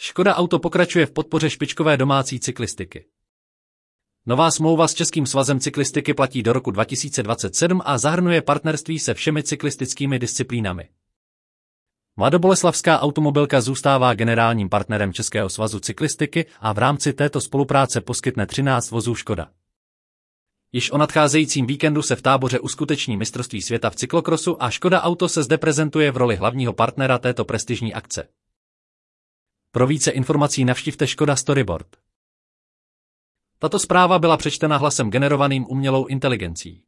Škoda Auto pokračuje v podpoře špičkové domácí cyklistiky. Nová smlouva s Českým svazem cyklistiky platí do roku 2027 a zahrnuje partnerství se všemi cyklistickými disciplínami. Mladoboleslavská automobilka zůstává generálním partnerem Českého svazu cyklistiky a v rámci této spolupráce poskytne 13 vozů Škoda. Již o nadcházejícím víkendu se v táboře uskuteční mistrovství světa v cyklokrosu a Škoda Auto se zde prezentuje v roli hlavního partnera této prestižní akce. Pro více informací navštivte Škoda Storyboard. Tato zpráva byla přečtena hlasem generovaným umělou inteligencí.